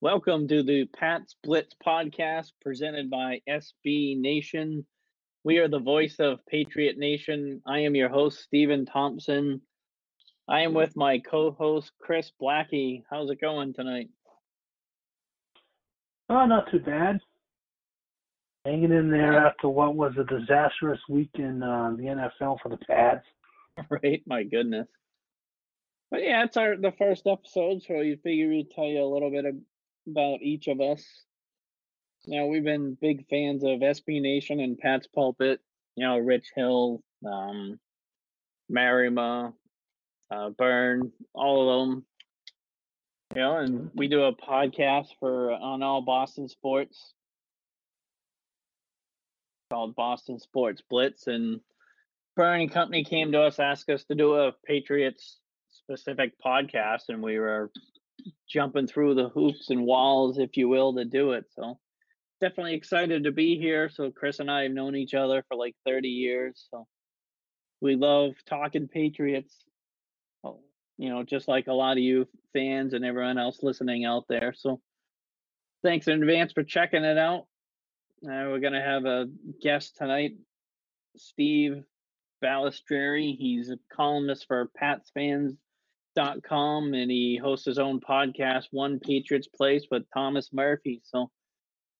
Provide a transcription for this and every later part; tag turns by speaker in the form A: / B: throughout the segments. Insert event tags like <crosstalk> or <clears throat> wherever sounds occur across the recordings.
A: Welcome to the Pat's Blitz podcast presented by SB Nation. We are the voice of Patriot Nation. I am your host, Stephen Thompson. I am with my co host, Chris Blackie. How's it going tonight?
B: Oh, not too bad. Hanging in there after what was a disastrous week in uh, the NFL for the Pats. <laughs>
A: Right, my goodness. But yeah, it's our the first episode, so we figure we'd tell you a little bit of, about each of us. You know, we've been big fans of SB Nation and Pat's Pulpit. You know, Rich Hill, um, Marima, uh, Bernd, all of them. You know, and we do a podcast for on all Boston sports called Boston Sports Blitz, and Bernd and Company came to us, asked us to do a Patriots specific podcast, and we were jumping through the hoops and walls, if you will, to do it. So definitely excited to be here. So Chris and I have known each other for like 30 years. So we love talking Patriots. Oh, you know, just like a lot of you fans and everyone else listening out there. So thanks in advance for checking it out. Uh, we're gonna have a guest tonight, Steve Balistreri. He's a columnist for Pats fans com and he hosts his own podcast, One Patriots Place with Thomas Murphy. So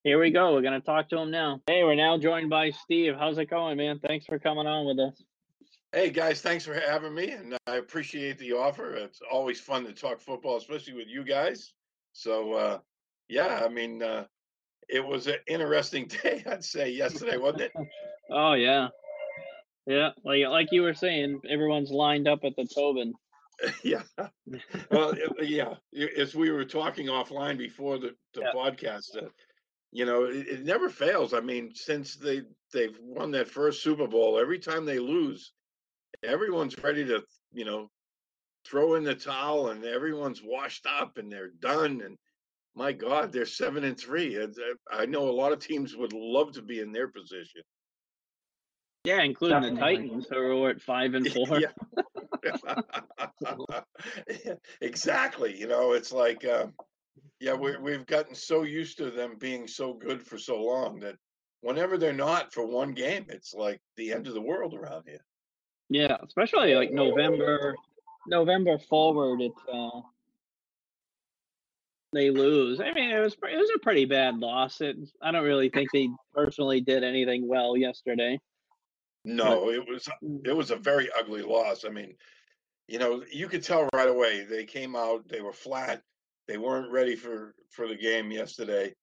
A: here we go. We're gonna talk to him now. Hey, we're now joined by Steve. How's it going, man? Thanks for coming on with us.
C: Hey guys, thanks for having me, and I appreciate the offer. It's always fun to talk football, especially with you guys. So uh, yeah, I mean, uh, it was an interesting <laughs> day, I'd say yesterday, wasn't it? <laughs>
A: oh yeah, yeah. Like like you were saying, everyone's lined up at the Tobin. <laughs>
C: yeah. Well, yeah. As we were talking offline before the, the yeah. podcast, uh, you know, it, it, never fails. I mean, since they they've won that first Super Bowl, every time they lose, everyone's ready to, you know, throw in the towel, and everyone's washed up and they're done. And my God, they're seven and three. I know a lot of teams would love to be in their position.
A: Yeah, including Definitely. the Titans, who are at five and <laughs> four. <laughs>
C: exactly. You know, it's like, uh, yeah, we we've gotten so used to them being so good for so long that whenever they're not for one game, it's like the end of the world around here.
A: Yeah, especially like November, November forward. It's uh, they lose. I mean, it was it was a pretty bad loss. It, I don't really think they personally did anything well yesterday.
C: No, it was mm. it was a very ugly loss. I mean, you know, you could tell right away they came out, they were flat, they weren't ready for for the game yesterday.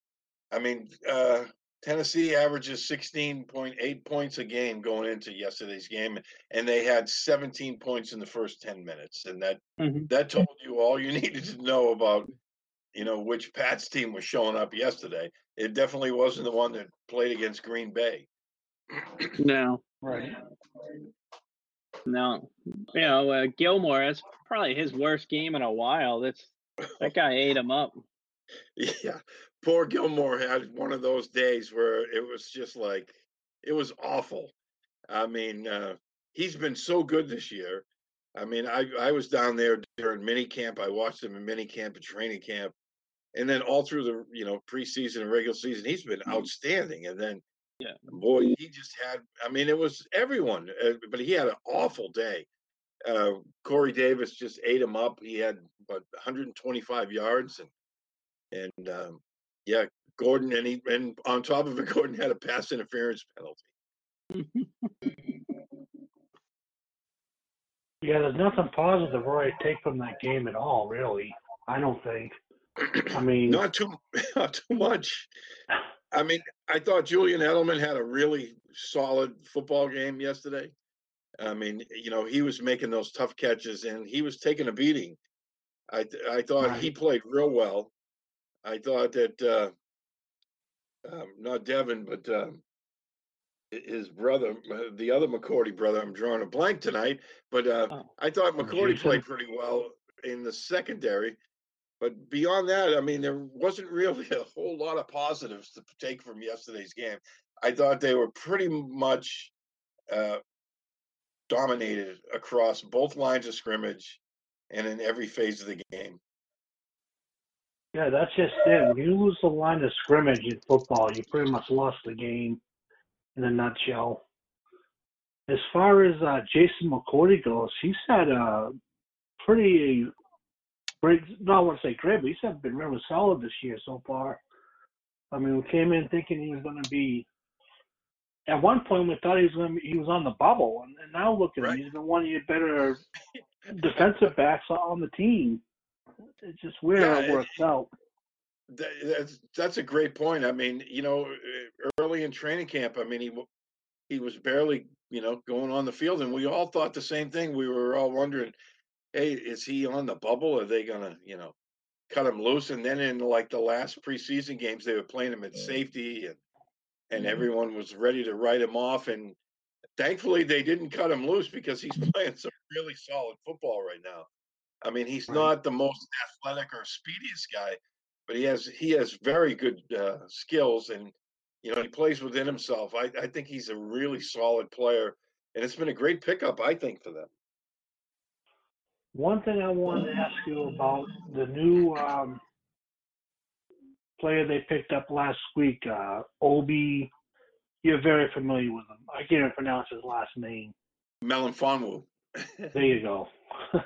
C: I mean, uh, Tennessee averages 16.8 points a game going into yesterday's game, and they had 17 points in the first 10 minutes, and that mm-hmm. that told you all you <laughs> needed to know about, you know, which Pats team was showing up yesterday. It definitely wasn't the one that played against Green Bay.
A: no,
B: Right.
A: No, you know uh, Gilmore. That's probably his worst game in a while. That's that guy ate him up. <laughs>
C: Yeah, poor Gilmore had one of those days where it was just like it was awful. I mean, uh, he's been so good this year. I mean, I I was down there during mini camp. I watched him in mini camp and training camp, and then all through the you know preseason and regular season, he's been outstanding. And then
A: yeah.
C: Boy, he just had, I mean, it was everyone, uh, but he had an awful day. Uh, Corey Davis just ate him up. He had about 125 yards, and and um, yeah, Gordon, and he and on top of it, <laughs> Gordon had a pass interference penalty.
B: yeah, there's nothing positive where I take from that game at all. Really, I don't think. I mean,
C: not too, <laughs> not too much. I mean, I thought Julian Edelman had a really solid football game yesterday. I mean, you know, he was making those tough catches and he was taking a beating. I I thought right. he played real well. I thought that uh, um, not Devin, but um, his brother, uh, the other McCourty brother. I'm drawing a blank tonight, but uh, oh. I thought McCourty played pretty well in the secondary. But beyond that, I mean, there wasn't really <laughs> a whole lot of positives to take from yesterday's game. I thought they were pretty much uh, dominated across both lines of scrimmage and in every phase of the game.
B: Yeah, that's just it. When you lose the line of scrimmage in football, you pretty much lost the game in a nutshell. As far as uh, Jason McCourty goes, he's had a pretty no, I want to say great, but he's been really solid this year so far. I mean, we came in thinking he was going to be. At one point, we thought he was going to be, he was on the bubble, and, and now look at
C: Right.
B: him. He's been one of your better <laughs> defensive backs on the team. It's just weird how it works out.
C: That, that's that's a great point. I mean, you know, early in training camp, I mean, he he was barely, you know, going on the field, and we all thought the same thing. We were all wondering, hey, is he on the bubble? Are they gonna, you know, cut him loose? And then in like the last preseason games, they were playing him at safety, and and everyone was ready to write him off. And thankfully, they didn't cut him loose because he's <laughs> playing some really solid football right now. I mean, he's
B: Right.
C: not the most athletic or speediest guy, but he has he has very good uh, skills, and you know he plays within himself. I, I think he's a really solid player, and it's been a great pickup, I think, for them.
B: One thing I wanted to ask you about the new um, player they picked up last week, uh, Obi. You're very familiar with him. I can't even pronounce his last name.
C: Melifonwu.
B: There you go. <laughs>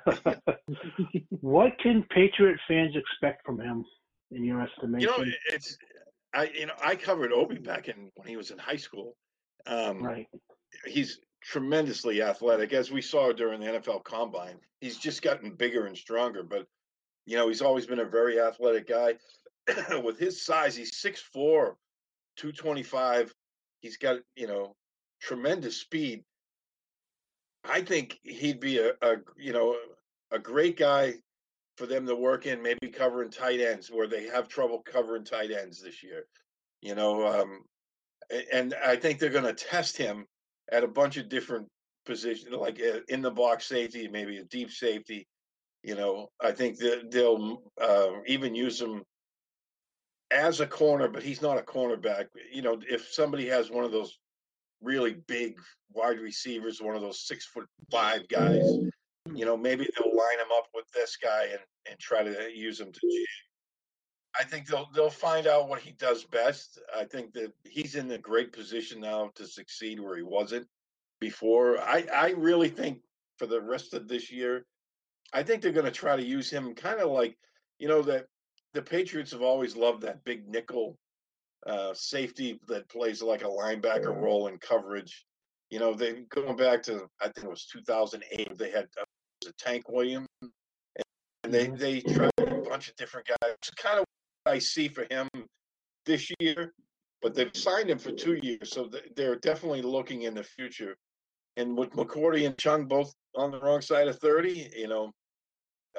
B: what can Patriot fans expect from him, in your estimation?
C: You know, it's I you know I covered Obi back in when he was in high school. Um,
B: right.
C: he's tremendously athletic, as we saw during the NFL Combine. He's just gotten bigger and stronger, but you know he's always been a very athletic guy. <clears throat> With his size, he's 6'4", 225. He's got you know tremendous speed. I think he'd be a, a you know a great guy for them to work in, maybe covering tight ends where they have trouble covering tight ends this year. You know, um, and I think they're going to test him at a bunch of different positions, like uh, in the box safety, maybe a deep safety. You know, I think that they'll uh, even use him as a corner, but he's not a cornerback. You know, if somebody has one of those really big wide receivers, one of those six foot five guys, you know, maybe they'll line him up with this guy and and try to use him to jam. I think they'll they'll find out what he does best. I think that he's in a great position now to succeed where he wasn't before. I I really think for the rest of this year, I think they're going to try to use him kind of like, you know, that the Patriots have always loved that big nickel uh, safety that plays like a linebacker role in coverage. You know, they going back to I think it was 2008. They had uh, it Tank Williams, and they
B: Mhm.
C: they tried a bunch of different guys. It's kind of I see for him this year, but they've signed him for two years, so they're definitely looking in the future. And with McCourty and Chung both on the wrong side of 30, you know,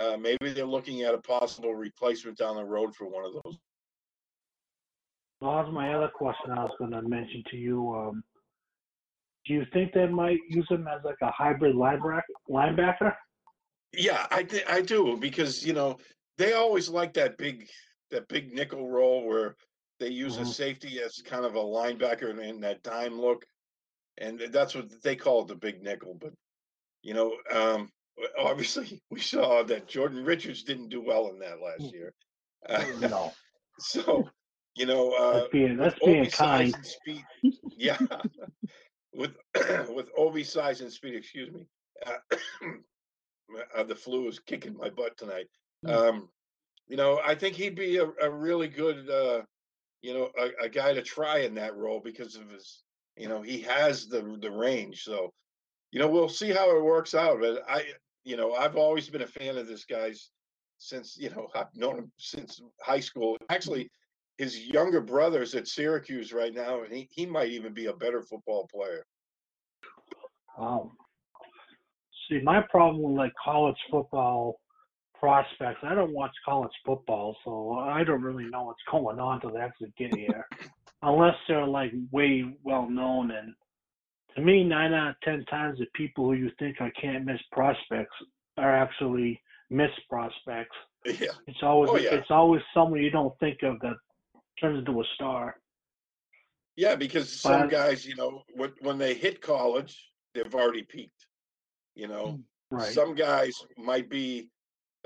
C: uh, maybe they're looking at a possible replacement down the road for one of those.
B: Well, that was my other question I was going to mention to you. Um, do you think they might use him as like a hybrid linebacker? Linebacker?
C: Yeah, I think I do because you know they always like that big that big nickel role where they use a
B: Mhm.
C: safety as kind of a linebacker and, and that dime look, and that's what they call it the big nickel. But you know, um, obviously <laughs> we saw that Jordan Richards didn't do well in that last year. Uh,
B: No, <laughs>
C: so you know, uh,
B: that's being that's
C: with
B: being kind.
C: and speed, <laughs> yeah, with <clears throat> with Obi size and speed, excuse me. Uh, <clears throat> uh, the flu is kicking my butt tonight.
B: Mm.
C: Um, you know, I think he'd be a, a really good, uh, you know, a, a guy to try in that role because of his, you know, he has the the range. So, you know, we'll see how it works out. But I, you know, I've always been a fan of this guy's since you know <laughs> I've known him since high school. Actually, his younger brother's at Syracuse right now, and he he might even be a better football player.
B: Wow. See, my problem with like college football prospects, I don't watch college football, so I don't really know what's going on till they actually get here, <laughs> unless they're like way well known. And to me, nine out of ten times, the people who you think are can't miss prospects are actually miss prospects.
C: Yeah,
B: It's always
C: Oh, yeah.
B: it's always someone you don't think of that turns into a star.
C: yeah, because some
B: But-
C: guys, you know, when when they hit college, they've already peaked. You know, hmm,
B: Right.
C: some guys might be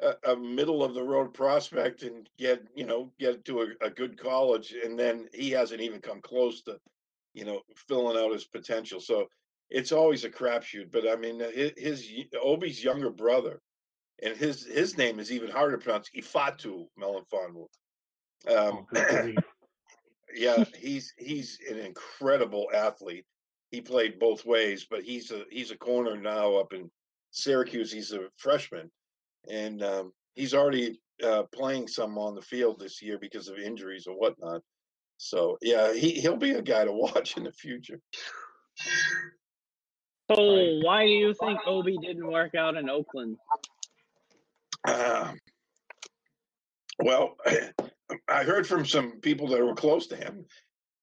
C: a, a middle of the road prospect and get you know get to a, a good college, and then he hasn't even come close to you know filling out his potential. So it's always a crapshoot. But I mean, his, his Obi's younger brother, and his his name is even harder to pronounce, Ifeatu Melifonwu. Um,
B: Oh, <clears throat>
C: yeah, he's he's an incredible athlete. He played both ways, but he's a he's a corner now up in Syracuse. He's a freshman, and um, he's already uh, playing some on the field this year because of injuries or whatnot. So yeah, he he'll be a guy to <laughs> watch in the future.
A: So why do you think Obi didn't work out in Oakland?
C: Um, well, <clears throat> I heard from some people that were close to him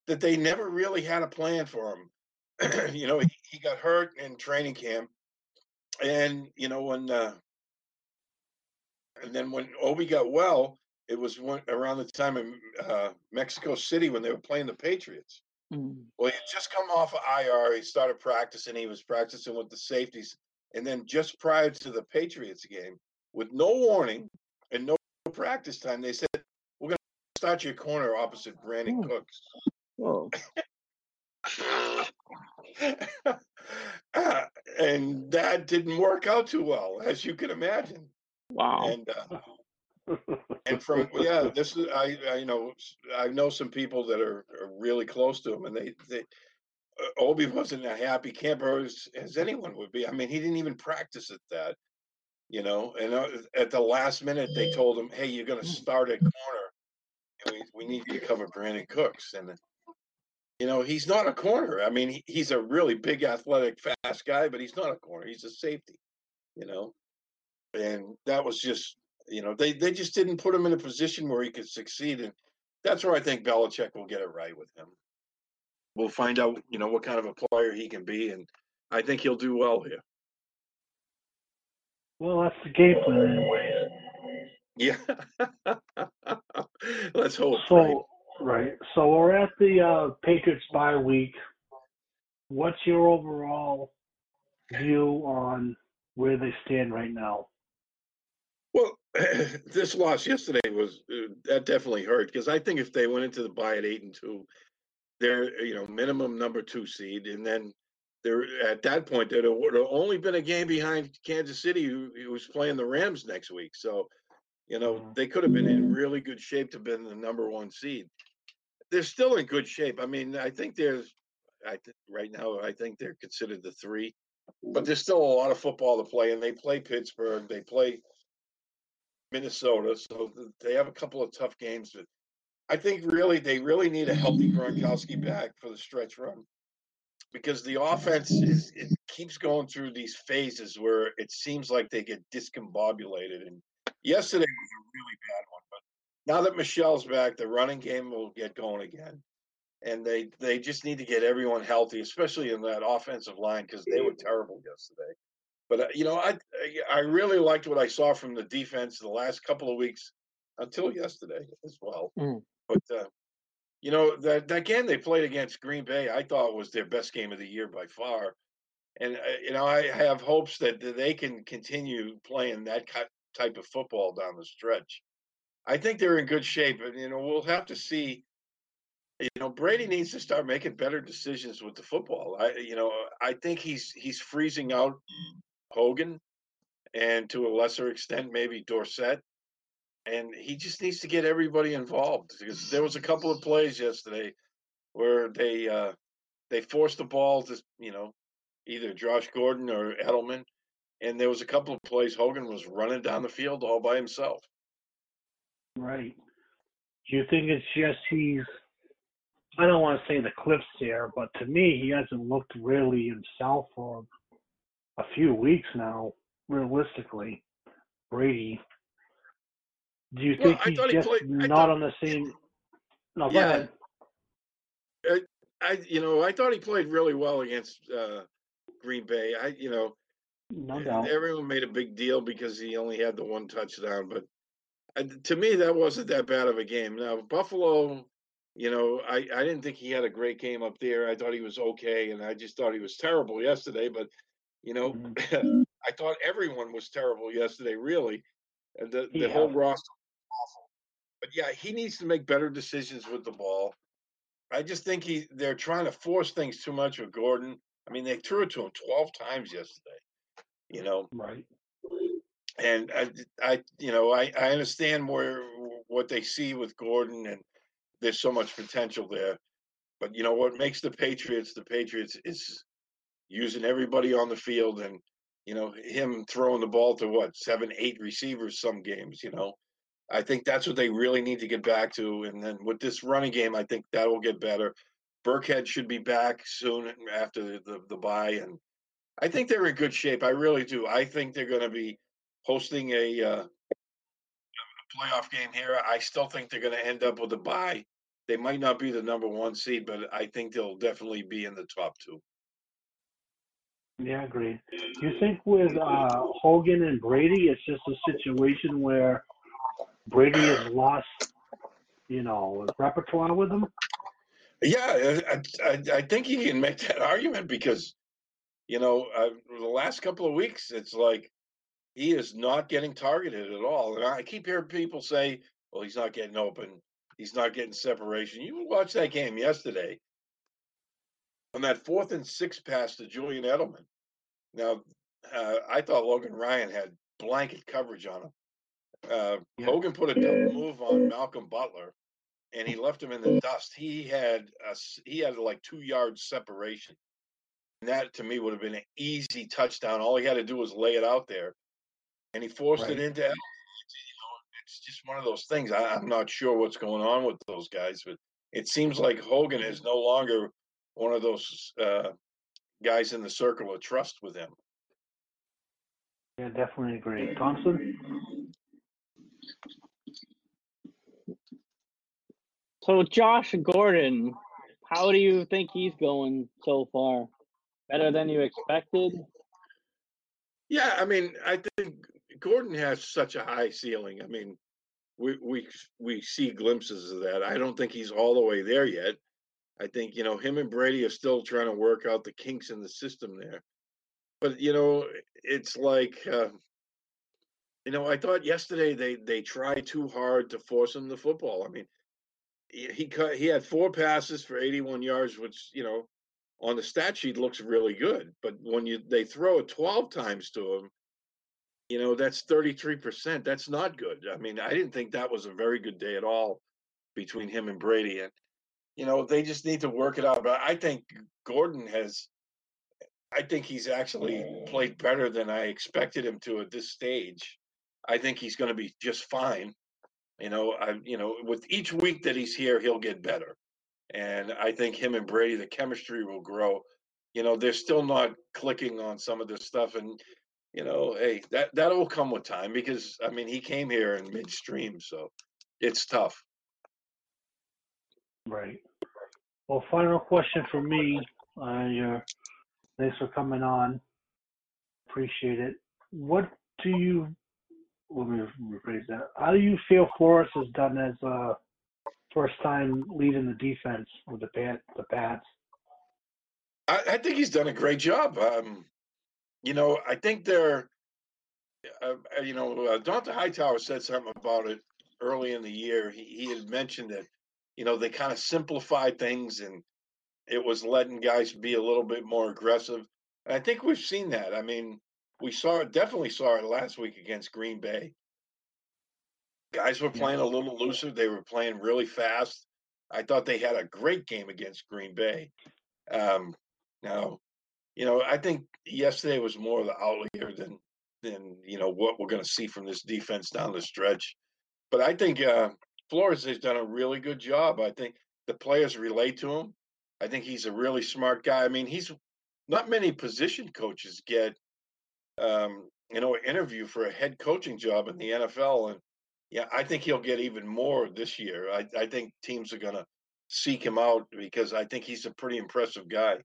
C: that they never really had a plan for him. <clears throat> you know, he, he got hurt in training camp, and you know when, uh, and then when Obi got well, it was one, around the time in uh, Mexico City when they were playing the Patriots.
A: Mm.
C: Well, he had just come off of IR. He started practicing. He was practicing with the safeties, and then just prior to the Patriots game, with no warning and no practice time, they said, "We're going to start your corner opposite Brandin
A: Hmm.
C: Cooks."
A: Whoa. <laughs>
C: And that didn't work out too well, as you can imagine.
A: Wow.
C: And uh, and from yeah, this is I, I you know I know some people that are, are really close to him, and they they uh, Obi wasn't a happy camper as, as anyone would be. I mean, he didn't even practice at that, you know. And uh, at the last minute, they told him, "Hey, you're going to start at corner, and we we need you to cover Brandin Cooks." And you know, he's not a corner. I mean, he, he's a really big, athletic, fast guy, but he's not a corner. He's a safety, you know. And that was just, you know, they they just didn't put him in a position where he could succeed, and that's where I think Belichick will get it right with him. We'll find out, you know, what kind of a player he can be, and I think he'll do well here.
B: well, that's the game plan, anyways.
C: Yeah. <laughs> Let's hope. right?
B: So, right. So we're at the uh, Patriots bye week. What's your overall view on where they stand right now?
C: Well, <clears throat> this loss yesterday was uh, that definitely hurt because I think if they went into the bye at eight and two, they're you know minimum number two seed, and then they're at that point there would have only been a game behind Kansas City, who, who was playing the Rams next week. So, you know,
B: Mhm.
C: they could have been in really good shape to have been the number one seed. They're still in good shape. I mean, I think there's, I th- right now I think they're considered the three, but there's still a lot of football to play, and they play Pittsburgh, they play Minnesota, so they have a couple of tough games. But I think really they really need a healthy Gronkowski back for the stretch run because the offense is it keeps going through these phases where it seems like they get discombobulated. And yesterday was a really bad one, but now that Michel's back, the running game will get going again. And they they just need to get everyone healthy, especially in that offensive line because they were terrible yesterday. But uh, you know, I I really liked what I saw from the defense the last couple of weeks until yesterday as well.
A: Mm.
C: But uh, you know that that game they played against Green Bay, I thought was their best game of the year by far. And uh, you know, I have hopes that that they can continue playing that type of football down the stretch. I think they're in good shape, and you know, we'll have to see. You know, Brady needs to start making better decisions with the football. I, you know, I think he's he's freezing out Hogan, and to a lesser extent, maybe Dorsett. And he just needs to get everybody involved because there was a couple of plays yesterday where they uh, they forced the ball to you know either Josh Gordon or Edelman, and there was a couple of plays Hogan was running down the field all by himself.
B: Right. Do you think it's just he's, I don't want to say the cliffs here, but to me, he hasn't looked really himself for a few weeks now, realistically. Brady. Do you think
C: I
B: he's
C: he
B: just
C: played-
B: not
C: thought-
B: on the same? No,
C: Yeah.
B: ahead.
C: I you know I thought he played really well against uh, Green Bay. I you know
B: No doubt.
C: everyone made a big deal because he only had the one touchdown, but uh, to me that wasn't that bad of a game. Now Buffalo, you know, I I didn't think he had a great game up there. I thought he was okay, and I just thought he was terrible yesterday. But you know,
B: Mhm. <laughs>
C: I thought everyone was terrible yesterday, really. And the, the
B: Yeah.
C: whole roster was awful. But yeah, he needs to make better decisions with the ball. I just think he they're trying to force things too much with Gordon. I mean, they threw it to him 12 times yesterday. You know,
B: Right.
C: and I, I you know, I, I understand where what they see with Gordon, and there's so much potential there. But you know what makes the Patriots the Patriots is using everybody on the field, and you know him throwing the ball to what seven, eight receivers some games. You know, I think that's what they really need to get back to. And then with this running game, I think that will get better. Burkhead should be back soon after the, the, bye, and I think they're in good shape. I really do. I think they're going to be hosting a, uh, a playoff game here. I still think they're going to end up with a bye. They might not be the number one seed, but I think they'll definitely be in the top two.
B: Yeah, I agree. Do you think with uh, Hogan and Brady, it's just a situation where Brady has lost, you know, repertoire with him?
C: Yeah, I, I, I think you can make that argument because, you know, uh, the last couple of weeks, it's like he is not getting targeted at all. And I keep hearing people say, well, he's not getting open. He's not getting separation. You watch that game yesterday on that fourth and six pass to Julian Edelman. Now, uh, I thought Logan Ryan had blanket coverage on him. Uh,
B: Yeah.
C: Hogan put a double move on Malcolm Butler, and he left him in the dust. He had a, s- he had like two yards separation. And that to me would have been an easy touchdown. All he had to do was lay it out there, and he forced
B: Right.
C: it into. Edelman. You know, it's just one of those things. I, I'm not sure what's going on with those guys, but it seems like Hogan is no longer one of those uh, guys in the circle of trust with him.
B: Yeah, definitely agree. Thompson?
A: So Josh Gordon, how do you think he's going so far? Better than you expected?
C: Yeah, I mean, I think Gordon has such a high ceiling. I mean, we we we see glimpses of that. I don't think he's all the way there yet. I think you know him and Brady are still trying to work out the kinks in the system there. But you know, it's like uh, you know, I thought yesterday they they tried too hard to force him the football. I mean, he cut he had four passes for 81 yards, which you know on the stat sheet looks really good. But when you they throw it 12 times to him, you know that's 33%. That's not good. I mean, I didn't think that was a very good day at all between him and Brady. And you know they just need to work it out. But I think Gordon has. I think he's actually played better than I expected him to at this stage. I think he's going to be just fine. You know, I you know with each week that he's here, he'll get better. And I think him and Brady, the chemistry will grow. You know, they're still not clicking on some of this stuff, and you know, hey, that that will come with time because I mean he came here in midstream, so it's tough.
B: Right. Well, final question for me. Uh, your, thanks for coming on. Appreciate it. What do you, let me rephrase that. How do you feel Flores has done as a first time leading the defense with the Pat, the Pats?
C: I, I think he's done a great job. Um, you know, I think they're, uh, uh, you know, uh, Dont'a Hightower said something about it early in the year. He, he had mentioned that, you know, they kind of simplified things and it was letting guys be a little bit more aggressive. And I think we've seen that. I mean, we saw it, definitely saw it last week against Green Bay. Guys were
B: Yeah.
C: playing a little looser. They were playing really fast. I thought they had a great game against Green Bay. Um, now, you know, I think yesterday was more of the outlier than than you know what we're going to see from this defense down the stretch. But I think uh, Flores has done a really good job. I think the players relate to him. I think he's a really smart guy. I mean, he's not many position coaches get um, you know an interview for a head coaching job in the NFL, and yeah, I think he'll get even more this year. I, I think teams are going to seek him out because I think he's a pretty impressive guy.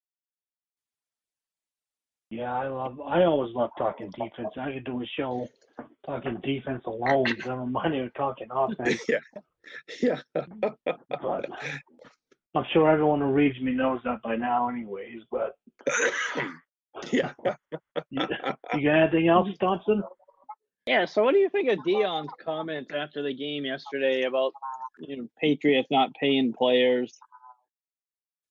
B: Yeah, I love, I always love talking defense. I could do a show talking defense alone, never mind even talking offense. <laughs>
C: yeah, yeah.
B: But I'm sure everyone who reads me knows that by now, anyways. But <laughs>
C: yeah.
B: you, you got anything else, Thompson?
A: Yeah. So, what do you think of Dion's comments after the game yesterday about you know Patriots not paying players?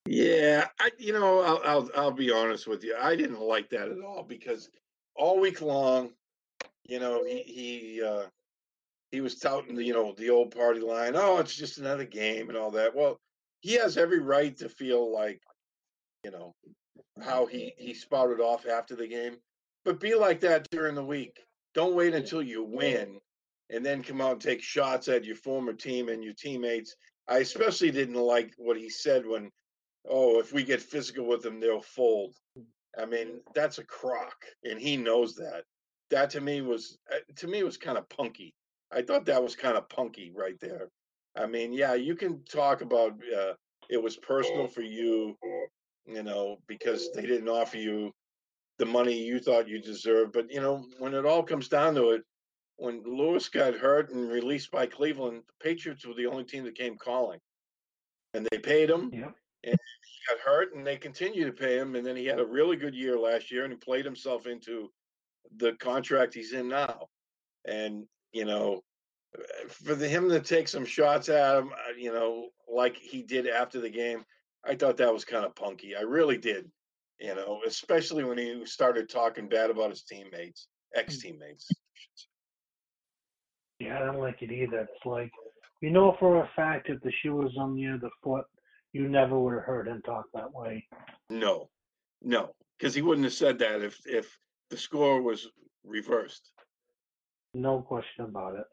C: Yeah, I, you know, I'll, I'll I'll be honest with you. I didn't like that at all because all week long, you know, he he uh, he was touting the you know the old party line. Oh, it's just another game and all that. Well, he has every right to feel like, you know, how he he spouted off after the game. But be like that during the week. Don't wait until you win and then come out and take shots at your former team and your teammates. I especially didn't like what he said when oh, if we get physical with them, they'll fold. I mean, that's a crock, and he knows that. That to me was uh, to me was kind of punky. I thought that was kind of punky right there. I mean, yeah, you can talk about uh, it was personal for you, you know, because they didn't offer you the money you thought you deserved. But you know, when it all comes down to it, when Lewis got hurt and released by Cleveland, the Patriots were the only team that came calling, and they paid him.
B: Yep.
C: And he got hurt, and they continue to pay him. And then he had a really good year last year, and he played himself into the contract he's in now. And you know, for the, him to take some shots at him, uh, you know, like he did after the game, I thought that was kind of punky. I really did. You know, especially when he started talking bad about his teammates, ex teammates.
B: Yeah, I don't like it either. It's like you know for a fact if the shoe was on the other foot, you never would have heard him talk that way.
C: No, no, because he wouldn't have said that if if the score was reversed.
B: No question about it.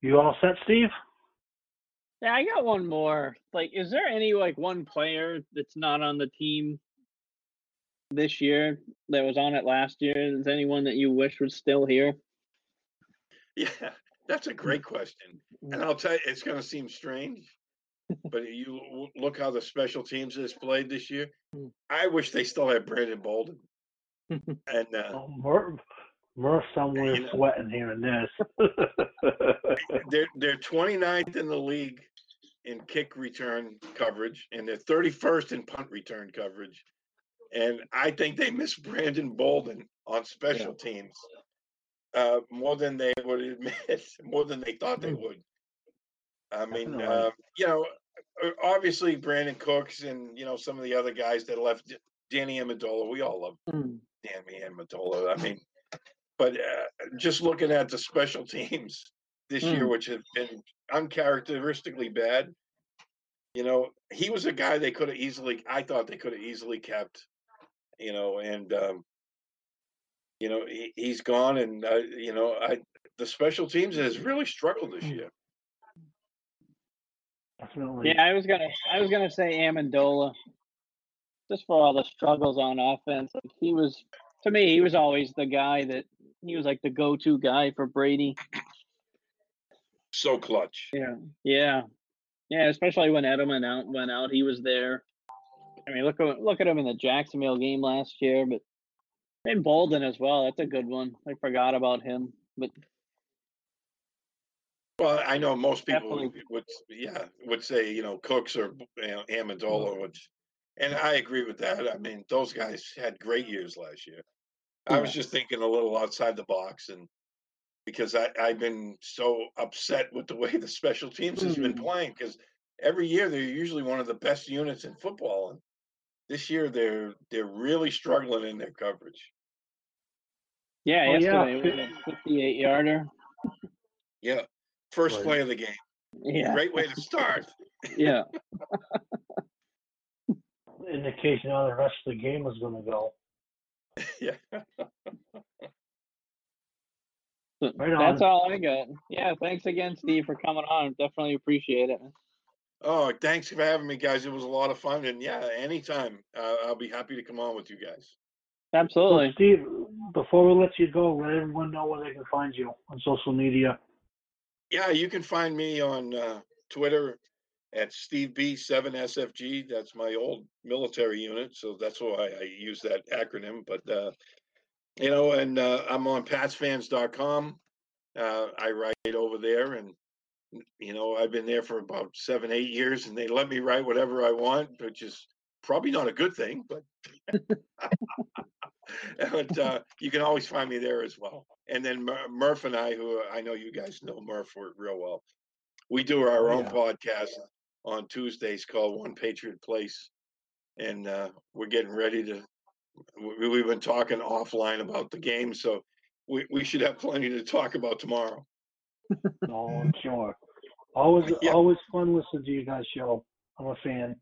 B: You all set, Steve?
A: Yeah, I got one more. Like, is there any like one player that's not on the team this year that was on it last year? Is there anyone that you wish was still here?
C: Yeah, that's a great question. And I'll tell you, it's going to seem strange, but you look how the special teams has played this year.
A: Mm.
C: I wish they still had Brandon Bolden. <laughs> And uh,
B: Oh, Murph, Murph somewhere
C: You know-
B: sweating here and this. <laughs>
C: they're they're 29th in the league in kick return coverage, and they're 31st in punt return coverage. And I think they miss Brandon Bolden on special teams uh, more than they would admit, <laughs> more than they thought they
B: Mm.
C: would. I mean, uh, you know, uh, obviously Brandin Cooks and you know some of the other guys that left. Danny Amendola, we all love
A: Hmm.
C: Danny Amendola. I mean, but uh, just looking at the special teams this year,
A: Mm.
C: which have been uncharacteristically bad, you know, he was a guy they could have easily. I thought they could have easily kept, you know, and um, you know he, he's gone, and uh, you know, I the special teams has really struggled this
A: Mm.
C: year.
B: Definitely.
A: Yeah, I was gonna I was gonna say Amendola. Just for all the struggles on offense. Like he was to me, he was always the guy that he was like the go to guy for Brady.
C: So clutch.
A: Yeah. Yeah. Yeah, especially when Edelman out went out, he was there. I mean, look at look at him in the Jacksonville game last year, but and Bolden as well. That's a good one. I forgot about him, but
C: Well, I know most people would,
A: Definitely.
C: would, yeah, would say you know Cooks or you know, Amendola, which, and I agree with that. I mean, those guys had great years last year. I was just thinking a little outside the box, and because I I've been so upset with the way the special teams has been
A: Mm.
C: playing, because every year they're usually one of the best units in football, and this year they're they're really struggling in their coverage.
A: yeah,
B: Oh, yeah.
A: yesterday was a 58 yarder.
C: Yeah, first play of the game,
A: Yeah.
C: great way to start. <laughs>
A: Yeah. <laughs> <laughs>
B: Indication how the rest of the game was going to go. <laughs>
C: yeah.
A: So <laughs>
B: Right
A: That's all I got. Yeah, thanks again, Steve, for coming on. Definitely appreciate it.
C: Oh, thanks for having me, guys. It was a lot of fun, and yeah, anytime uh, I'll be happy to come on with you guys.
B: So,
A: Absolutely.
B: Steve, before we let you go, let everyone know where they can find you on social media.
C: Yeah, you can find me on uh, Twitter at Steve B seven SFG. That's my old military unit, so that's why I use that acronym. But uh, you know, and uh, I'm on PatsFans.com. Uh, I write over there, and you know, I've been there for about seven, eight years, and they let me write whatever I want, which is probably not a good thing, but <laughs> but uh, you can always find me there as well. And then Murph and I, who I know you guys know Murph for real well, we do our
B: Oh,
C: own
B: yeah.
C: podcast on Tuesdays called One Patriot Place, and uh, we're getting ready to. We, we've been talking offline about the game, so we, we should have plenty to talk about tomorrow.
B: No, I'm sure. Always, <laughs>
C: Yeah.
B: always fun listening to you guys' show. I'm a fan.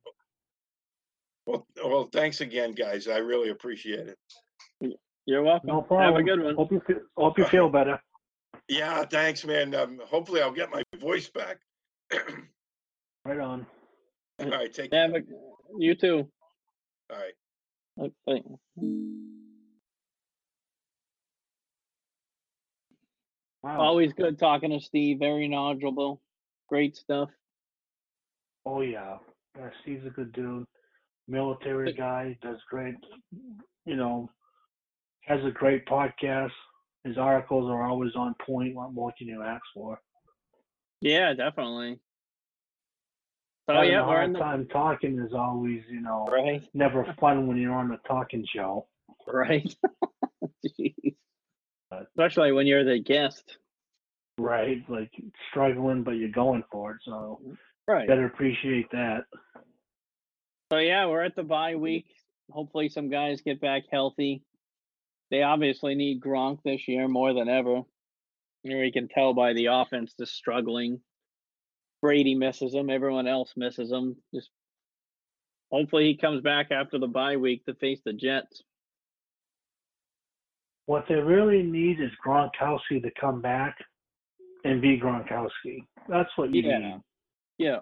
C: Well, well, thanks again, guys. I really appreciate it.
A: You're welcome.
B: No problem.
A: Have a good one.
B: Hope you feel, hope you feel better.
C: Yeah, thanks, man. Um, hopefully, I'll get my voice back. <clears throat>
B: Right on.
C: All right, take
A: Have
C: care.
A: a, you too.
C: All right.
A: Thank-
B: Wow.
A: Always good talking to Steve. Very knowledgeable. Great stuff.
B: Oh yeah. yeah. Steve's a good dude. Military guy. Does great. You know, has a great podcast. His articles are always on point. What more can you ask for?
A: Yeah, definitely. So
B: Having
A: yeah, we're
B: hard
A: in the
B: time talking is always, you know,
A: right, <laughs>
B: never fun when you're on a talking show.
A: right. <laughs> Jeez. Especially when you're the guest.
B: Right. Like struggling, but you're going for it. So
A: Right.
B: better appreciate that.
A: So yeah, we're at the bye week. Hopefully, some guys get back healthy. They obviously need Gronk this year more than ever. You know, we can tell by the offense just struggling. Brady misses him. Everyone else misses him. Just hopefully he comes back after the bye week to face the Jets.
B: What they really need is Gronkowski to come back and be Gronkowski. That's what you
A: Yeah.
B: need.
A: Yeah,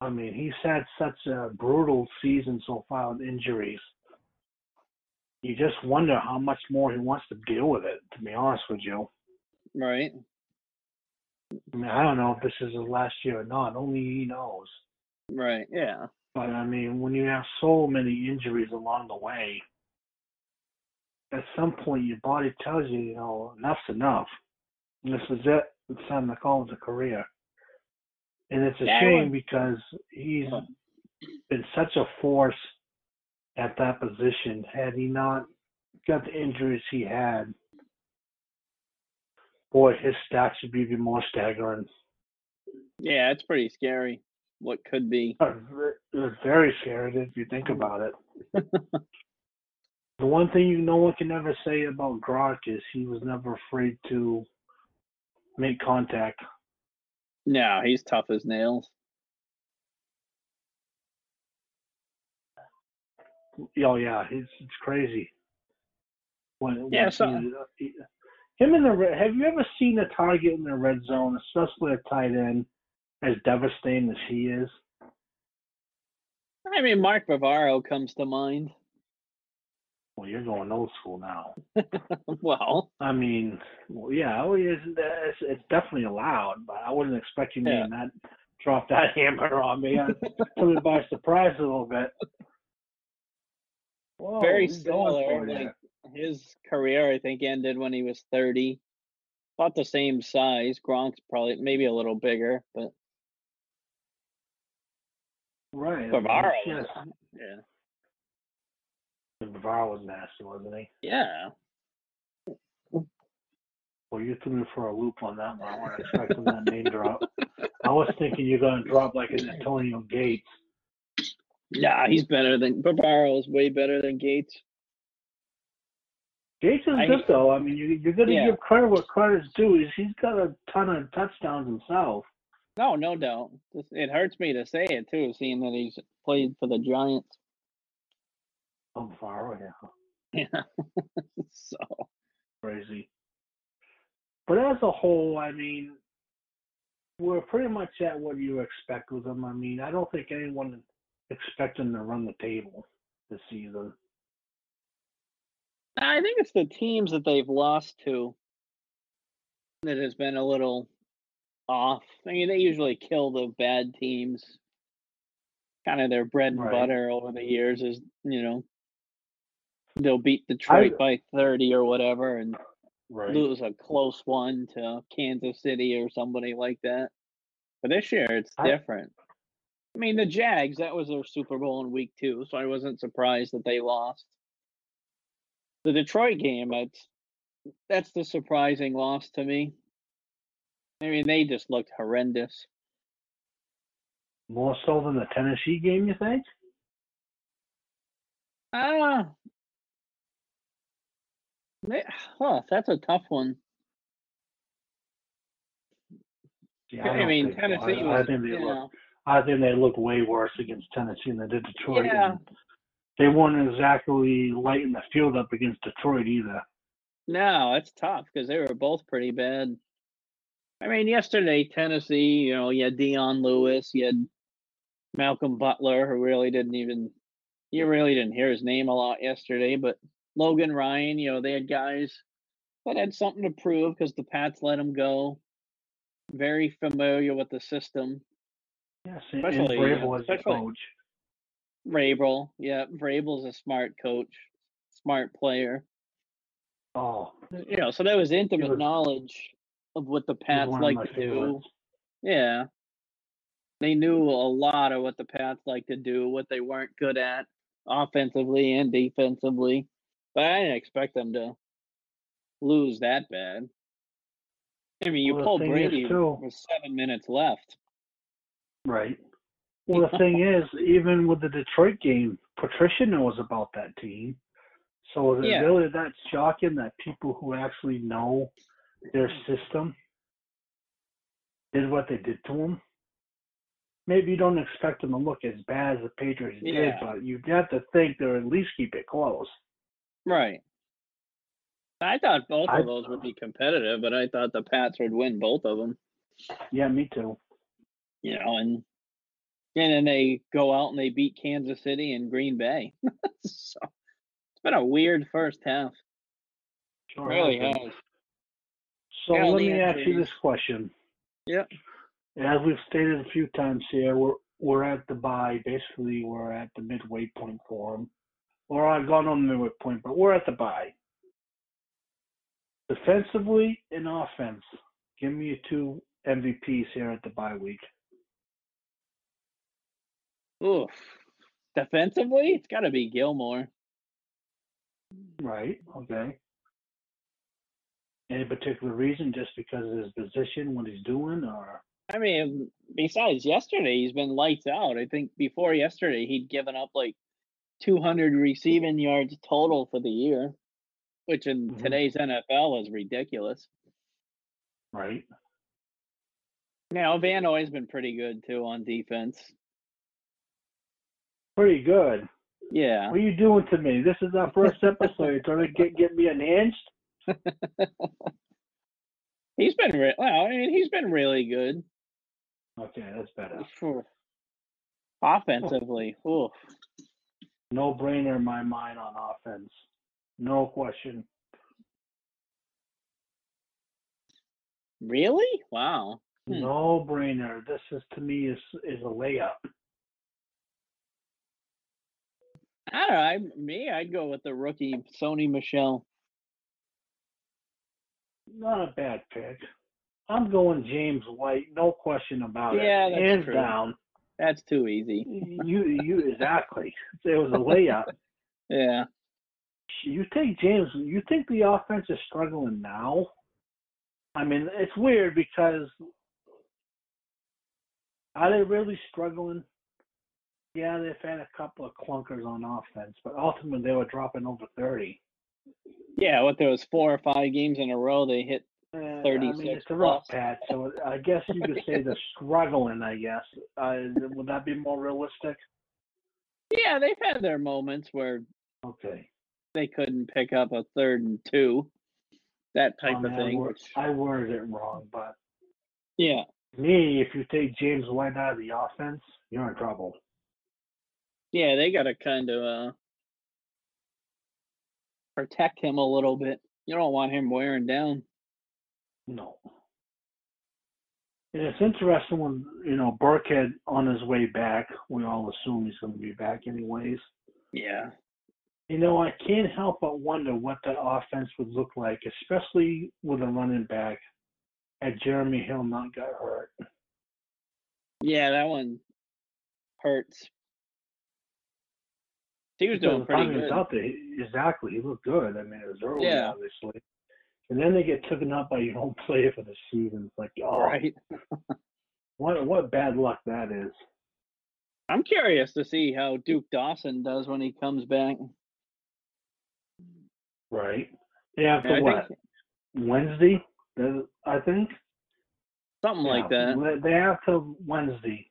B: I mean, he's had such a brutal season so far with injuries. You just wonder how much more he wants to deal with it, to be honest with you.
A: right.
B: I mean, I don't know if this is his last year or not. Only he knows.
A: Right. Yeah.
B: But I mean, when you have so many injuries along the way, at some point your body tells you, you know, enough's enough. And this is it. It's time to call it a career. And it's a
A: I
B: shame
A: would-
B: because he's been such a force at that position. Had he not got the injuries he had, boy, his stats would be even more staggering.
A: Yeah, it's pretty scary. What could be.
B: Uh, It's very scary if you think about it. <laughs> the one thing you no one can ever say about Gronk is he was never afraid to make contact.
A: No, he's tough as nails.
B: Oh yeah, it's it's crazy. When,
A: Yeah,
B: when
A: so-
B: he- him in the red, have you ever seen a target in the red zone, especially a tight end, as devastating as he is?
A: I mean, Mark Bavaro comes to mind.
B: Well, you're going old school now. <laughs>
A: well,
B: I mean, well, yeah, oh, it's, it's, it's definitely allowed, but I wasn't expecting
A: Yeah.
B: you to not drop that <laughs> hammer on me. I took me by surprise a little bit. Whoa,
A: very similar. Like his career, I think, ended when he was thirty. About the same size. Gronk's probably maybe a little bigger, but
B: right. I mean,
A: Bavaro. was- Yeah.
B: Bavaro was nasty, wasn't he?
A: Yeah.
B: Well, you threw me for a loop on that one. I wasn't expecting that name drop. I was thinking you're going to drop like an Antonio Gates.
A: Yeah, he's better than Bavaro is way better than Gates.
B: Is
A: I-
B: good though. I mean, you, you're going to
A: Yeah.
B: give credit what credit's due. He's, he's got a ton of touchdowns himself.
A: No, no doubt. It hurts me to say it too, seeing that he's played for the Giants.
B: Oh, Bavaro, yeah. <laughs>
A: Yeah. <laughs> so
B: crazy. But as a whole, I mean, we're pretty much at what you expect with them. I mean, I don't think anyone expect them to run the table this season.
A: I think it's the teams that they've lost to that has been a little off. I mean, they usually kill the bad teams. Kind of their bread and
B: Right.
A: butter over the years is, you know, they'll beat Detroit by 30 or whatever and
B: Right.
A: lose a close one to Kansas City or somebody like that. But this year it's
B: I-
A: different. I mean, the Jags, that was their Super Bowl in week two, so I wasn't surprised that they lost. The Detroit game, that's that's the surprising loss to me. I mean, they just looked horrendous.
B: More so than the Tennessee game, you think?
A: Ah, huh, that's a tough one.
B: See,
A: I,
B: don't
A: mean. Tennessee
B: I, I think they look.
A: know,
B: I think they look way worse against Tennessee than they did Detroit.
A: Yeah.
B: and They weren't exactly lighting the field up against Detroit either.
A: no, it's tough because they were both pretty bad. I mean, yesterday Tennessee, you know, you had Dion Lewis, you had Malcolm Butler, who really didn't even, you really didn't hear his name a lot yesterday, but Logan Ryan, you know, they had guys that had something to prove because the Pats let him go. Very familiar with the system.
B: Yes, and
A: Especially,
B: Vrabel
A: uh,
B: as
A: especially-
B: coach.
A: Vrabel, yeah, Vrabel's a smart coach, smart player.
B: Oh, uh,
A: You know, so that was intimate
B: was-
A: knowledge of what the Pats like to do. Yeah. They knew a lot of what the Pats like to do, what they weren't good at, offensively and defensively. But I didn't expect them to lose that bad. I mean, you
B: Well,
A: pulled Brady with seven minutes left.
B: Right. Well, the thing is, even with the Detroit game, Patricia knows about that team. So is it
A: Yeah.
B: really that shocking that people who actually know their system did what they did to them? Maybe you don't expect them to look as bad as the Patriots did, but you have to think they'll at least keep it close.
A: Right. I thought both
B: I-
A: of those would be competitive, but I thought the Pats would win both of them.
B: Yeah, me too.
A: You know, and and then they go out and they beat Kansas City and Green Bay. <laughs> so it's been a weird first half.
B: Sure
A: really
B: has
A: has.
B: So
A: Yeah,
B: let me ask you this question.
A: Yep.
B: As we've stated a few times here, we're we're at the bye. Basically, we're at the midway point for them. Or I've gone on the midway point, but we're at the bye. Defensively and offense, give me your two MVPs here at the bye week.
A: Oof. Defensively, it's got to be Gilmore.
B: Right. Okay. Any particular reason? Just because of his position, what he's doing, or
A: I mean, besides yesterday, he's been lights out. I think before yesterday, he'd given up like 200 receiving yards total for the year, which in
B: Mhm.
A: today's NFL is ridiculous.
B: right?
A: Now, Van Noy's been pretty good too on defense.
B: Pretty good.
A: Yeah.
B: What are you doing to me? This is our first episode. You're trying to get get me unhinged. <laughs>
A: He's been re- well. I mean, he's been really good
B: Okay, that's better.
A: for offensively. <laughs> Oof.
B: No brainer in my mind on offense. No question.
A: Really? Wow. Hmm.
B: No brainer. This is to me is is a layup.
A: I don't know. I, me, I'd go with the rookie Sony Michel.
B: Not a bad pick. I'm going James White, no question about
A: Yeah,
B: it.
A: that's
B: Hands
A: true.
B: down.
A: That's too easy.
B: You you exactly. It was a layup. <laughs>
A: Yeah.
B: You think James? You think the offense is struggling now? I mean, it's weird because are they really struggling? Yeah, they've had a couple of clunkers on offense, but ultimately they were dropping over thirty.
A: Yeah. What there was four or five games in a row they hit.
B: Uh, I
A: 36
B: mean, it's a rough patch, so I guess you could say they're struggling. I guess uh, would that be more realistic?
A: Yeah, they've had their moments where
B: Okay.
A: they couldn't pick up a third and two, that type
B: I
A: of
B: mean, I
A: thing.
B: wor-
A: Which,
B: I worded it wrong, but
A: yeah.
B: me, if you take James White out of the offense, you're in trouble.
A: Yeah, they got to kind of uh, protect him a little bit. You don't want him wearing down.
B: No. And it's interesting when, you know, Burkhead on his way back, we all assume he's going to be back anyways.
A: Yeah.
B: You know, I can't help but wonder what that offense would look like, especially with a running back had Jeremy Hill not got hurt.
A: Yeah, that one hurts. He was doing pretty good.
B: out there, exactly. He looked good. I mean, it was early,
A: Yeah.
B: obviously. And then they get taken up by your own <laughs> player for the season. It's like, oh,
A: Right. <laughs>
B: what what bad luck that is.
A: I'm curious to see how Duke Dawson does when he comes back.
B: Right. They have
A: Yeah,
B: to
A: I
B: what?
A: think
B: Wednesday, I think.
A: something like that.
B: They have till Wednesday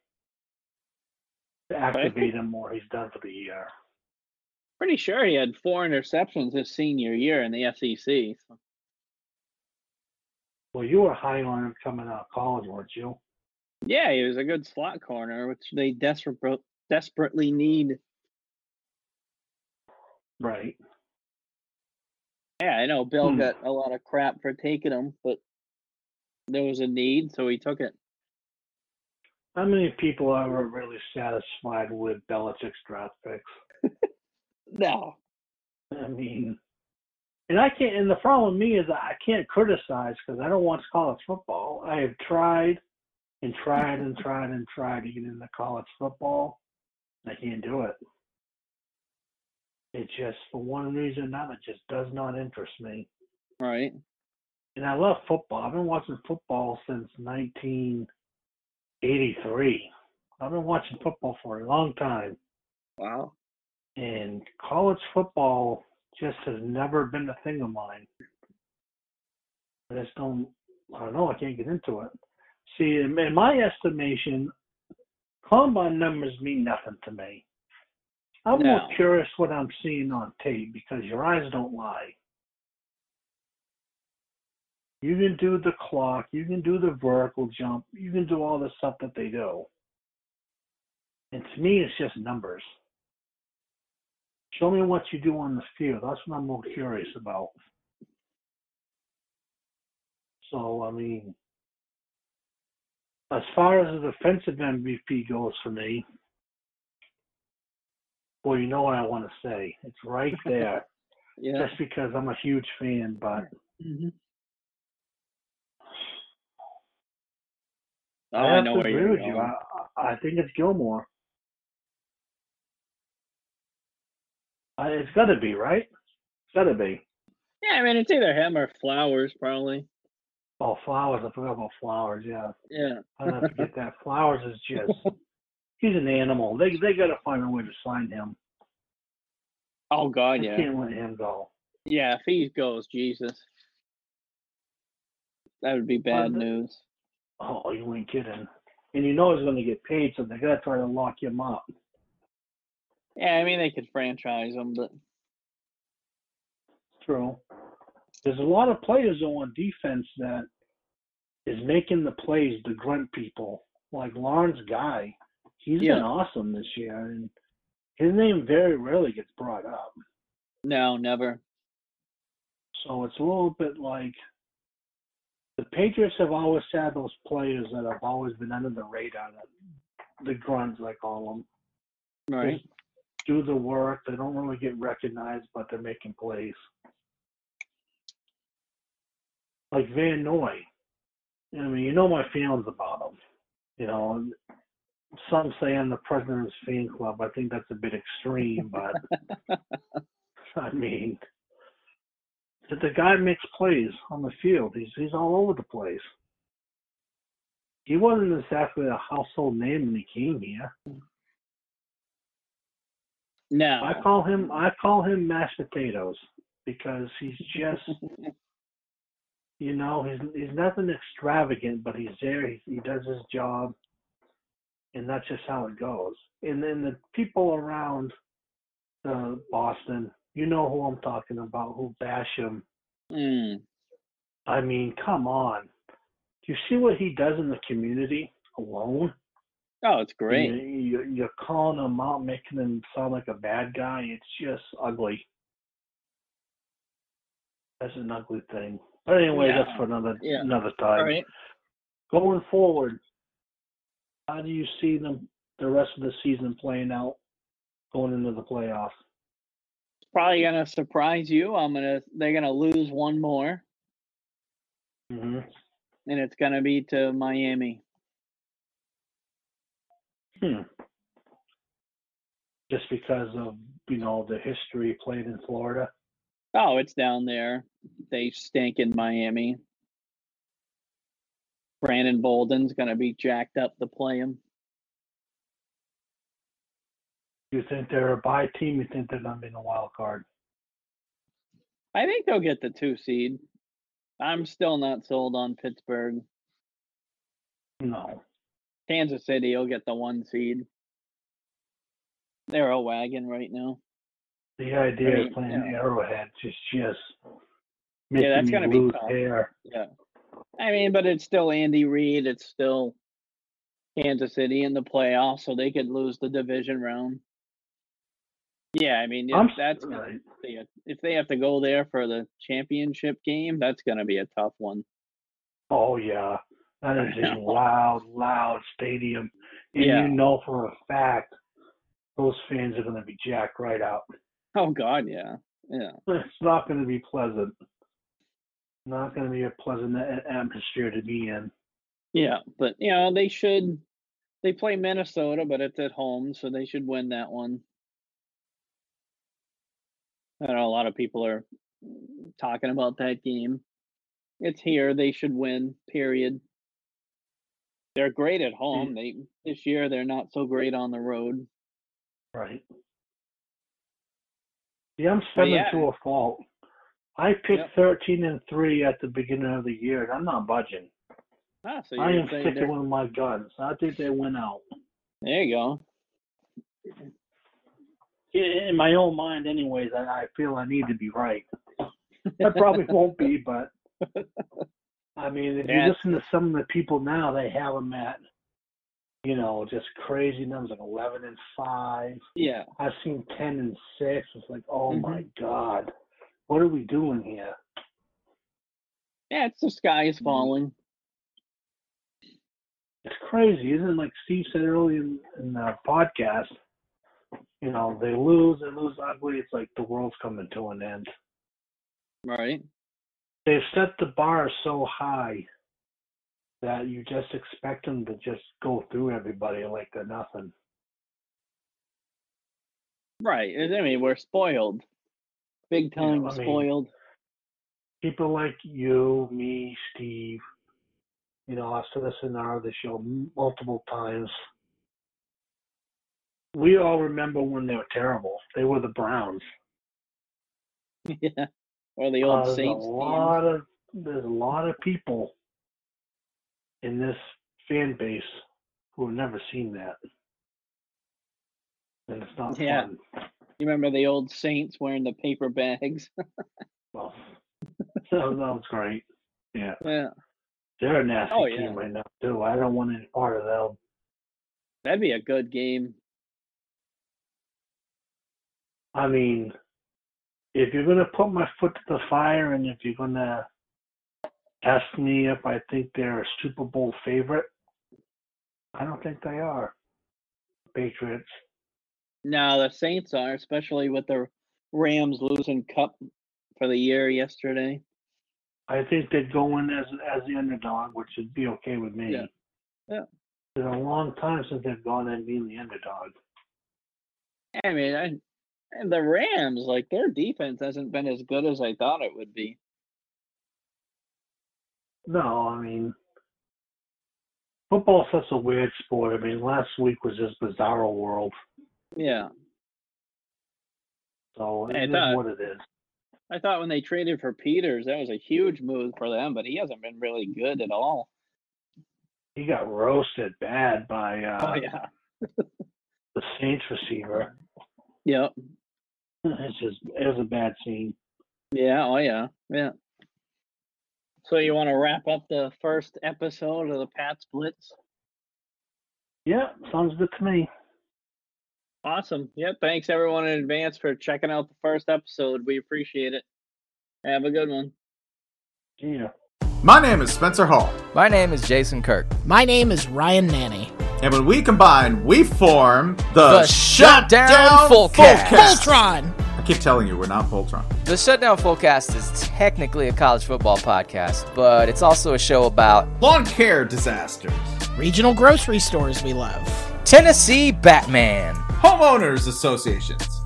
B: to activate him or he's done for the year.
A: Pretty sure he had four interceptions his senior year in the SEC. so-
B: Well, you were high on him coming out of college, weren't you?
A: Yeah, he was a good slot corner, which they desperate, desperately need.
B: Right.
A: Yeah, I know Bill
B: Hmm.
A: got a lot of crap for taking him, but there was a need, so he took it.
B: How many people are really satisfied with Belichick's draft picks? <laughs>
A: No.
B: I mean, and I can't. And the problem with me is I can't criticize because I don't watch college football. I have tried and tried and <laughs> tried and tried to get into college football. I can't do it. It just, for one reason or another, just does not interest me.
A: Right.
B: And I love football. I've been watching football since 1983. I've been watching football for a long time.
A: Wow.
B: And college football just has never been a thing of mine. I just don't. I don't know. I can't get into it. See, in, in my estimation, combine numbers mean nothing to me. I'm more curious what I'm seeing on tape because your eyes don't lie. You can do the clock, you can do the vertical jump, you can do all the stuff that they do. And to me, it's just numbers. Show me what you do on the field. That's what I'm more curious about. So, I mean, as far as the defensive MVP goes for me, well, you know what I want to say. It's right <laughs> there,
A: Yeah.
B: just because I'm a huge fan. But
A: hmm Oh,
B: I
A: I
B: have
A: know
B: to agree with you. I I think it's Gilmore. I, it's got to be right. It's got to be.
A: Yeah, I mean it's either him or Flowers, probably.
B: Oh, Flowers. I forgot about Flowers. Yeah.
A: Yeah.
B: I don't have to get that. Flowers is just <laughs> he's an animal. They they gotta find a way to sign him.
A: Oh God, yeah.
B: can't let him go.
A: Yeah, if he goes, Jesus. That would be bad
B: the- uh,
A: news.
B: Oh, you ain't kidding. And you know he's gonna get paid, so they gotta try to lock him up.
A: Yeah, I mean they could franchise them, but
B: True. There's a lot of players though on defense that is making the plays the grunt people. Like Lawrence Guy. He's
A: Yeah.
B: been awesome this year and his name very rarely gets brought up.
A: no, never.
B: So it's a little bit like the Patriots have always had those players that have always been under the radar, the grunts, I call them.
A: Right.
B: Do the work. They don't really get recognized, but they're making plays. Like Van Noy. I mean, you know my feelings about him. You know, some say I'm the president of his fan club. I think that's a bit extreme, but <laughs> I mean, the guy makes plays on the field. He's he's all over the place. He wasn't exactly a household name when he came here.
A: No.
B: I call him I call him mashed potatoes because he's just <laughs> you know he's he's nothing extravagant, but he's there. He, he does his job, and that's just how it goes. And then the people around uh, Boston, you know who I'm talking about, who bash him.
A: Mm.
B: I mean, come on. Do you see what he does in the community alone?
A: Oh, it's great.
B: You, you, you're calling him out, making him sound like a bad guy. It's just ugly. That's an ugly thing. But anyway,
A: Yeah.
B: that's for another
A: Yeah.
B: another time.
A: Right.
B: Going forward, how do you see them the rest of the season playing out going into the playoffs?
A: Probably gonna surprise you. I'm gonna. They're gonna lose one more,
B: Mm-hmm.
A: and it's gonna be to Miami.
B: Hmm. Just because of you know, the history played in Florida?
A: Oh, it's down there. They stink in Miami. Brandon Bolden's gonna be jacked up to play him.
B: You think they're a bye team? You think they're gonna be in the wild card?
A: I think they'll get the two seed. I'm still not sold on Pittsburgh.
B: No.
A: Kansas City will get the one seed. They're a wagon right now.
B: The idea
A: mean,
B: of playing
A: yeah.
B: Arrowhead just just making
A: that's gonna be
B: lose
A: tough.
B: hair.
A: Yeah. I mean, but it's still Andy Reid. It's still Kansas City in the playoffs, so they could lose the division round. Yeah, I mean, if that's gonna
B: right.
A: be a, if they have to go there for the championship game, that's going to be a tough one.
B: Oh yeah, that is a loud, loud stadium, and
A: Yeah.
B: you know for a fact those fans are going to be jacked right out.
A: Oh God, yeah, yeah, <laughs>
B: It's not going to be pleasant. Not going to be a pleasant atmosphere to be in.
A: yeah. But you know, they should. They play Minnesota, but it's at home, so they should win that one. I know a lot of people are talking about that game. It's here. They should win. Period. They're great at home. They this year they're not so great on the road.
B: Right. Yeah, I'm spending
A: yeah.
B: to a fault. I picked
A: Yep.
B: 13 and three at the beginning of the year, and I'm not budging.
A: Ah, so
B: I am sticking
A: they're-
B: with my guns. I think they went out.
A: There you go.
B: In in my own mind, anyways, I, I feel I need to be right. <laughs> I probably won't be, but <laughs> I mean, if
A: Yeah.
B: you listen to some of the people now, they have them at, you know, just crazy numbers like 11 and five.
A: Yeah.
B: I've seen 10 and six. It's like, oh my
A: Mm-hmm.
B: god, what are we doing here?
A: Yeah, it's the sky is
B: Mm-hmm.
A: falling.
B: It's crazy, isn't it? Like Steve said earlier in, in the podcast, you know, they lose, they lose ugly. It's like the world's coming to an end.
A: Right.
B: They've set the bar so high that you just expect them to just go through everybody like they're nothing.
A: Right. I mean, we're spoiled. Big
B: Yeah,
A: time
B: I mean-
A: spoiled.
B: People like you, me, Steve, you know, I've said this in our other show multiple times. We all remember when they were terrible. They were the Browns. <laughs>
A: yeah. Or the
B: Uh,
A: old
B: there's
A: Saints
B: a lot of there's a lot of people in this fan base who have never seen that, and it's not
A: Yeah.
B: fun.
A: You remember the old Saints wearing the paper bags? <laughs>
B: Well, that was, that was great. Yeah,
A: yeah.
B: they're a nasty
A: Oh, yeah.
B: team right now too. I don't want any part of them.
A: That'd be a good game.
B: I mean, if you're gonna put my foot to the fire, and if you're gonna ask me if I think they're a Super Bowl favorite, I don't think they are. Patriots.
A: No, the Saints are, especially with the Rams losing Kupp for the year yesterday.
B: I think they'd go in as as the underdog, which would be okay with me.
A: Yeah. Yeah.
B: It's been a long time since they've gone in being the underdog.
A: I mean, I, the Rams, like their defense hasn't been as good as I thought it would be.
B: No, I mean, football's such a weird sport. I mean, last week was just bizarro world.
A: Yeah.
B: So it
A: I
B: is
A: thought-
B: what it is.
A: I thought when they traded for Peters, that was a huge move for them, but he hasn't been really good at all.
B: He got roasted bad by uh,
A: oh yeah.
B: the Saints receiver.
A: Yep.
B: It's just it was a bad scene.
A: Yeah, oh yeah. Yeah. So you want to wrap up the first episode of the Pats Blitz?
B: Yeah, sounds good to me.
A: Awesome. Yep. Thanks everyone in advance for checking out the first episode. We appreciate it. Have a good one.
B: Yeah.
D: My name is Spencer Hall,
E: My name is Jason Kirk.
F: My name is Ryan Nanni.
D: And when we combine, we form the,
E: The Shutdown
D: Shutdown
E: Fullcast.
F: Voltron!
D: I keep telling you, we're not Voltron.
E: The Shutdown Fullcast is technically a college football podcast, but it's also a show about
D: Lawn care disasters,
F: Regional grocery stores we love.
E: Tennessee Batman,
D: homeowners associations,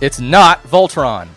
E: It's not Voltron.